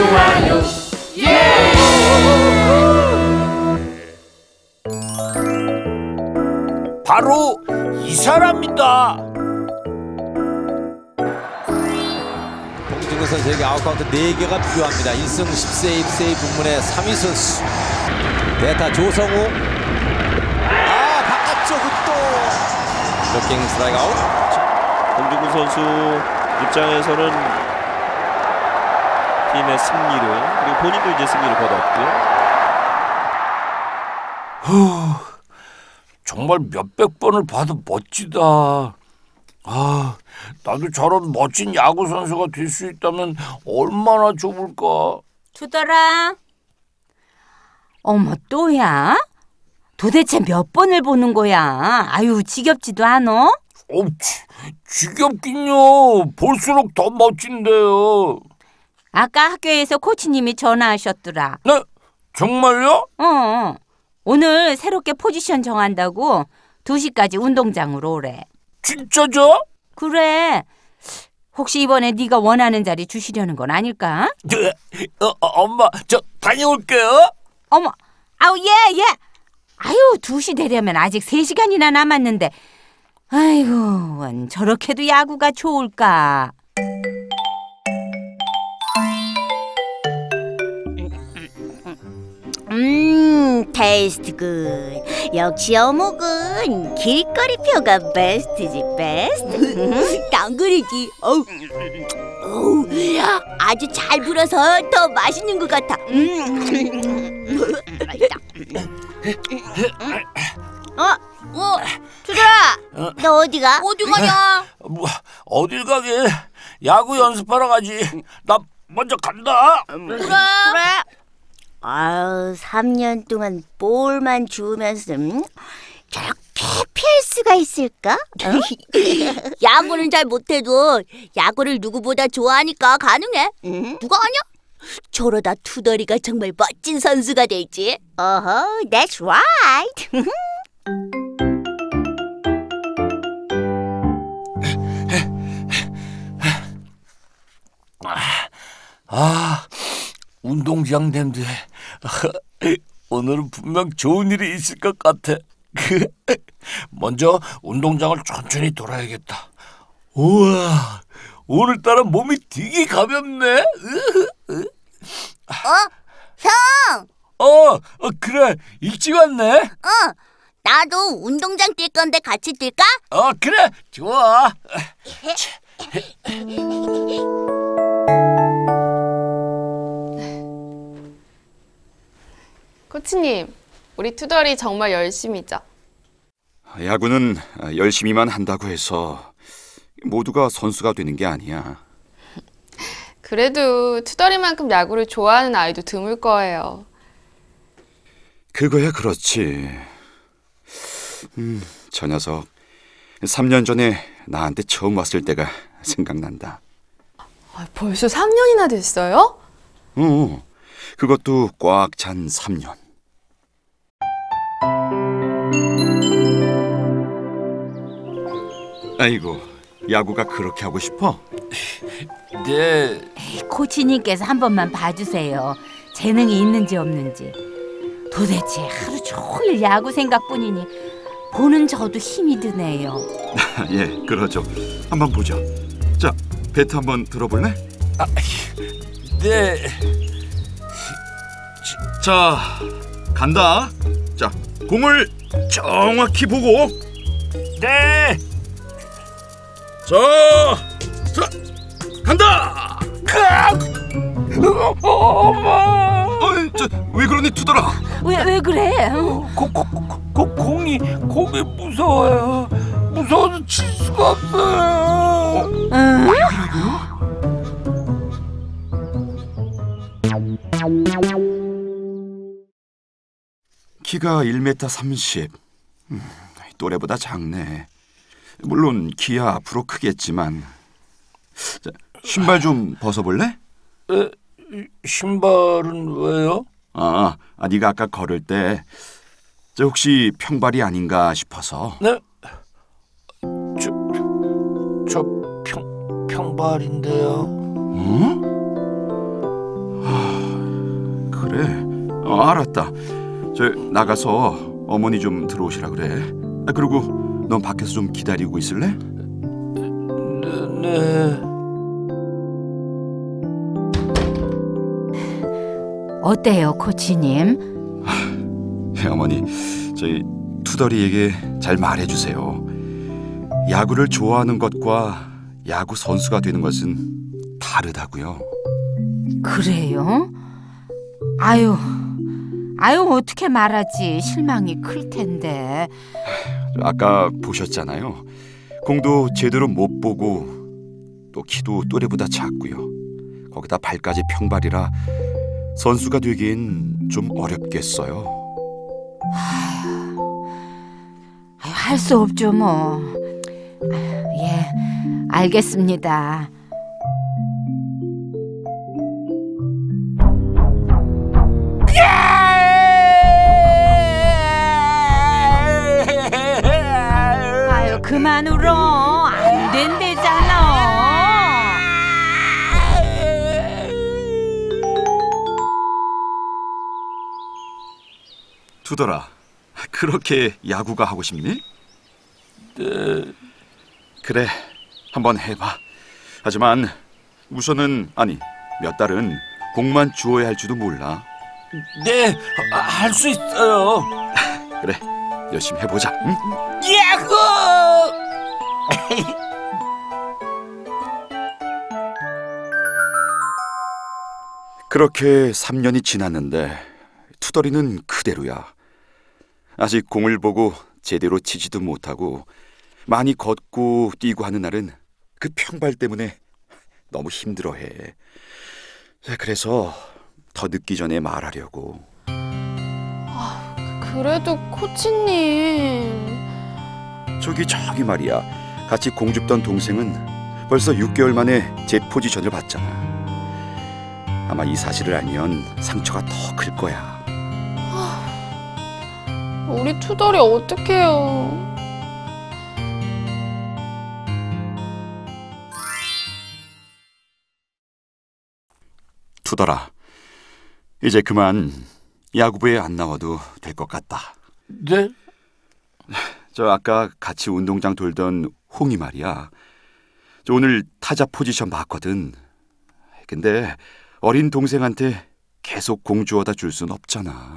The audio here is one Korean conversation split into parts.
좋아요 바로 이 사람이다. 홍진구 선수에게 아웃카운트 4개가 필요합니다. 1승 10세이브 세이브 부문의 3위 선수. 대타 조성우. 아 바깥쪽은 또 블로킹 스트라이크 아웃. 홍준구 선수 입장에서는 팀의 승리를 그리고 본인도 이제 승리를 거뒀고요. 정말 몇백 번을 봐도 멋지다. 아, 나도 저런 멋진 야구 선수가 될 수 있다면 얼마나 좋을까. 두더라. 어머 또야? 도대체 몇 번을 보는 거야? 아유 지겹지도 않어? 어, 지, 지겹긴요. 볼수록 더 멋진데요. 아까 학교에서 코치님이 전화하셨더라. 네, 정말요? 어. 오늘 새롭게 포지션 정한다고 2시까지 운동장으로 오래. 진짜죠? 그래. 혹시 이번에 네가 원하는 자리 주시려는 건 아닐까? 네, 어, 어, 엄마, 저 다녀올게요. 어머. 아우 예, 예. 아유, 2시 되려면 아직 3시간이나 남았는데. 아이고, 원 저렇게도 야구가 좋을까? Taste good. 역시 어묵은 길거리 표가 베스트지, 베스트. 당근이지. 어우, 어우, 아주 잘 불어서 더 맛있는 것 같아. 음, 맛있다. 어, 어, 투들아, 너 어디가? 어디 가냐? 뭐, 어딜 가게? 야구 연습하러 가지. 나 먼저 간다. 그래. 그래. 아유, 3년 동안 볼만 주우면서 음? 저렇게 피할 수가 있을까? 어? 야구는 잘 못해도 야구를 누구보다 좋아하니까 가능해. 누가 아냐? 저러다 투덜이가 정말 멋진 선수가 될지. 어허, that's right. 운동장 냄새. 오늘은 분명 좋은 일이 있을 것 같아. 먼저 운동장을 천천히 돌아야겠다. 우와, 오늘따라 몸이 되게 가볍네. 형, 어, 어 그래, 일찍 왔네. 어, 나도 운동장 뛸 건데 같이 뛸까? 어, 그래, 좋아. 코치님, 우리 투덜이 정말 열심히죠? 야구는 열심히만 한다고 해서 모두가 선수가 되는 게 아니야. 그래도 투덜이만큼 야구를 좋아하는 아이도 드물 거예요. 그거야 그렇지. 음, 저 녀석 3년 전에 나한테 처음 왔을 때가 생각난다. 아, 벌써 3년이나 됐어요? 어, 그것도 꽉 찬 3년. 아이고, 야구가 그렇게 하고 싶어? 네, 코치님께서 한 번만 봐주세요. 재능이 있는지 없는지. 도대체 하루 종일 야구 생각뿐이니 보는 저도 힘이 드네요. 예, 그러죠. 한번 보죠. 자, 배트 한번 들어볼래? 네. 자, 간다. 자, 공을 정확히 보고. 네. 자, 자, 간다. 엄마. 어, 저, 왜 그러니 투더라? 왜 왜 그래? 어? 고, 고, 고, 고, 공이 공이 무서워요. 무서워서 칠 수가 없어요. 키가 1m 30. 음, 또래보다 작네. 물론 키야 앞으로 크겠지만. 자, 신발 좀 벗어볼래? 에, 신발은 왜요? 아, 아, 네가 아까 걸을 때, 저 혹시 평발이 아닌가 싶어서. 네. 저, 저 평, 평발인데요. 응? 하, 그래. 어, 알았다. 저 나가서 어머니 좀 들어오시라 그래. 아, 그리고 넌 밖에서 좀 기다리고 있을래? 네. 네. 어때요, 코치님? 예, 어머니, 저희 투덜이에게 잘 말해주세요. 야구를 좋아하는 것과 야구 선수가 되는 것은 다르다고요. 그래요? 아유, 아유 어떻게 말하지? 실망이 클 텐데. 아까 보셨잖아요. 공도 제대로 못 보고 또 키도 또래보다 작고요. 거기다 발까지 평발이라 선수가 되기엔 좀 어렵겠어요. 할 수 없죠 뭐. 아유, 예, 알겠습니다. 그만 울어 안 된대잖아. 투더라, 그렇게 야구가 하고 싶니? 네. 그래, 한번 해봐. 하지만 우선은 아니 몇 달은 공만 주어야 할지도 몰라. 네, 할 수 있어요. 그래, 열심히 해보자. 응? 야구! 그렇게 3년이 지났는데 투덜이는 그대로야. 아직 공을 보고 제대로 치지도 못하고 많이 걷고 뛰고 하는 날은 그 평발 때문에 너무 힘들어해. 그래서 더 늦기 전에 말하려고. 그래도 코치님. 저기 저기 말이야. 같이 공 줍던 동생은 벌써 6개월 만에 제 포지션을 받잖아. 아마 이 사실을 알면 상처가 더 클 거야. 우리 투덜이 어떡해요. 투덜아. 이제 그만 야구부에 안 나와도 될 것 같다. 네? 저 아까 같이 운동장 돌던 홍이 말이야. 저 오늘 타자 포지션 봤거든. 근데 어린 동생한테 계속 공 주워다 줄 순 없잖아.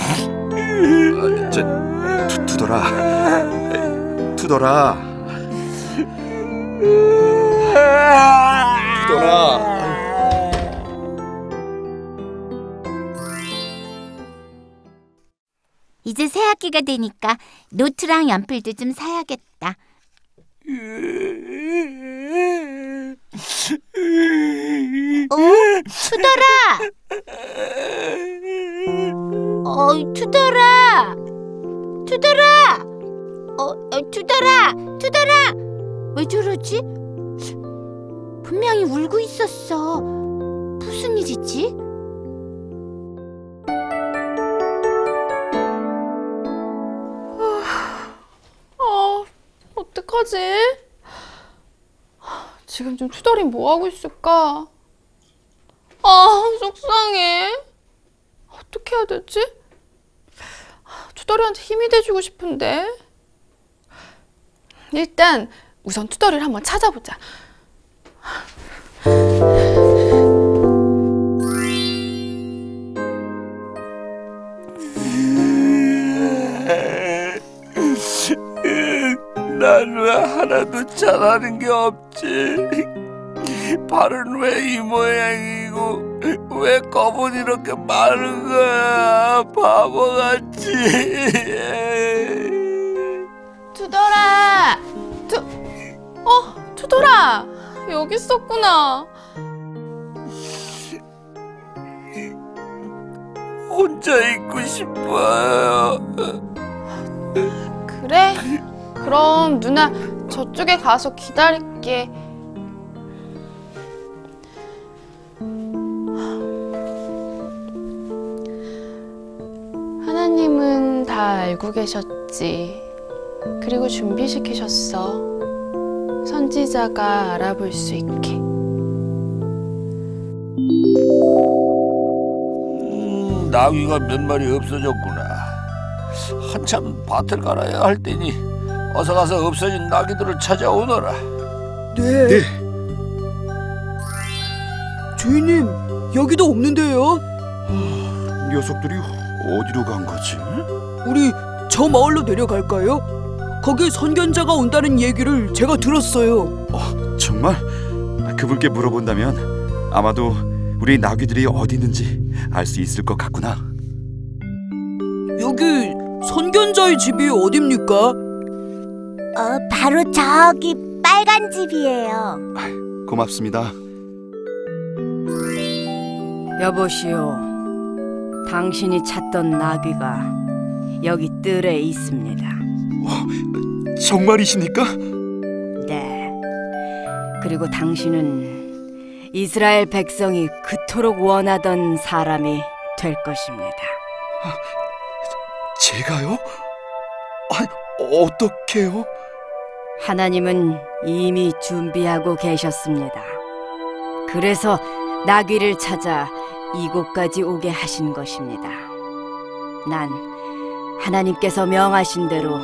아, 저 투, 투덜아. 투덜아. 투더라. 이제 새 학기가 되니까 노트랑 연필도 좀 사야겠다. 어? 투더라! 어, 투더라! 투더라! 어, 어, 투더라! 투더라! 왜 저러지? 분명히 울고 있었어. 무슨 일이지? 어떡하지? 지금 좀 투덜이 뭐 하고 있을까? 아, 속상해. 어떻게 해야 되지? 투덜이한테 힘이 돼주고 싶은데. 일단 우선 투덜이를 한번 찾아보자. 하나도 잘하는 게 없지? 발은 왜 이 모양이고 왜 겁은 이렇게 많은 거야 바보같이 투덜아! 투, 어, 투덜아! 여기 있었구나. 혼자 있고 싶어요 그래? 그럼 누나 저쪽에 가서 기다릴게. 하나님은 다 알고 계셨지. 그리고 준비시키셨어. 선지자가 알아볼 수 있게. 음, 나귀가 몇 마리 없어졌구나. 한참 밭을 갈아야 할 때니 어서 가서 없어진 나귀들을 찾아오너라. 네. 네. 주인님, 여기도 없는데요. 녀석들이 어디로 간 거지? 우리 저 마을로 내려갈까요? 거기 선견자가 온다는 얘기를 제가 들었어요. 정말 그분께 물어본다면 아마도 우리 나귀들이 어디 있는지 알 수 있을 것 같구나. 여기 선견자의 집이 어딥니까? 어, 바로 저기 빨간 집이에요. 고맙습니다. 여보시오, 당신이 찾던 나귀가 여기 뜰에 있습니다. 정말이십니까? 네. 그리고 당신은 이스라엘 백성이 그토록 원하던 사람이 될 것입니다. 제가요? 아, 어떻게요? 하나님은 이미 준비하고 계셨습니다. 그래서 나귀를 찾아 이곳까지 오게 하신 것입니다. 난 하나님께서 명하신 대로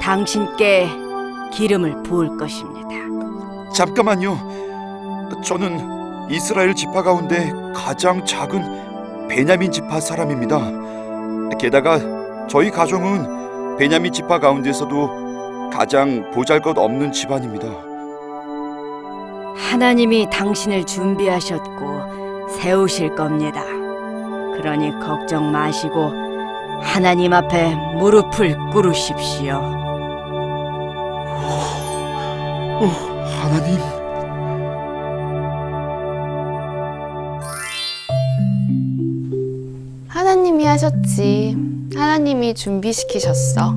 당신께 기름을 부을 것입니다. 잠깐만요. 저는 이스라엘 지파 가운데 가장 작은 베냐민 지파 사람입니다. 게다가 저희 가정은 베냐민 지파 가운데서도 가장 보잘것없는 집안입니다. 하나님이 당신을 준비하셨고 세우실 겁니다. 그러니 걱정 마시고 하나님 앞에 무릎을 꿇으십시오. 어, 하나님, 하나님이 하셨지. 하나님이 준비시키셨어.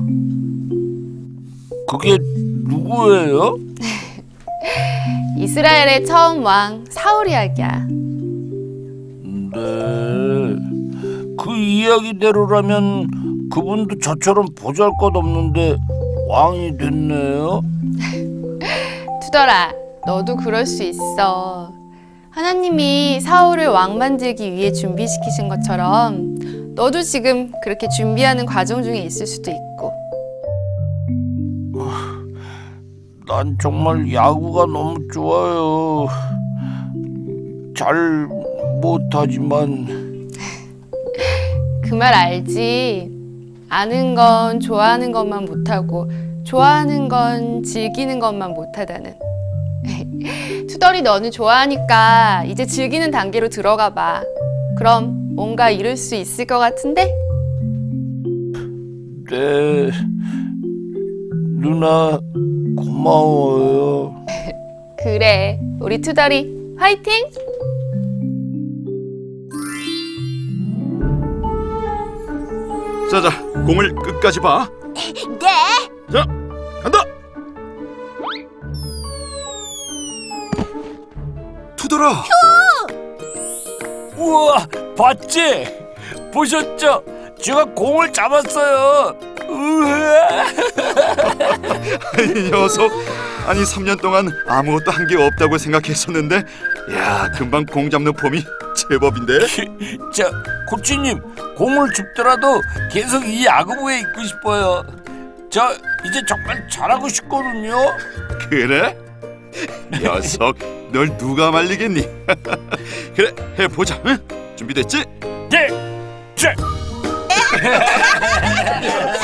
그게 누구예요? 이스라엘의 처음 왕 사울 이야기야. 네. 그 이야기대로라면 그분도 저처럼 보잘것없는데 왕이 됐네요. 투덜아, 너도 그럴 수 있어. 하나님이 사울을 왕 만들기 위해 준비시키신 것처럼 너도 지금 그렇게 준비하는 과정 중에 있을 수도 있고. 난 정말 야구가 너무 좋아요. 잘 못하지만 그 말 알지? 아는 건 좋아하는 것만 못하고 좋아하는 건 즐기는 것만 못하다는. 투덜이 너는 좋아하니까 이제 즐기는 단계로 들어가 봐. 그럼 뭔가 이룰 수 있을 것 같은데? 네 누나 고마워요. 그래, 우리 투덜이 화이팅! 자자, 공을 끝까지 봐. 네. 자, 간다. 투더라. 우와 봤지? 보셨죠? 제가 공을 잡았어요. 우와. 이 녀석. 아니 3년 동안 아무것도 한 게 없다고 생각했었는데, 야, 금방 공 잡는 폼이 제법인데. 자 코치님 공을 줍더라도 계속 이 야구부에 있고 싶어요. 저 이제 정말 잘하고 싶거든요. 그래? 녀석, 널 누가 말리겠니? 그래, 해보자. 응? 준비됐지? 네. 자.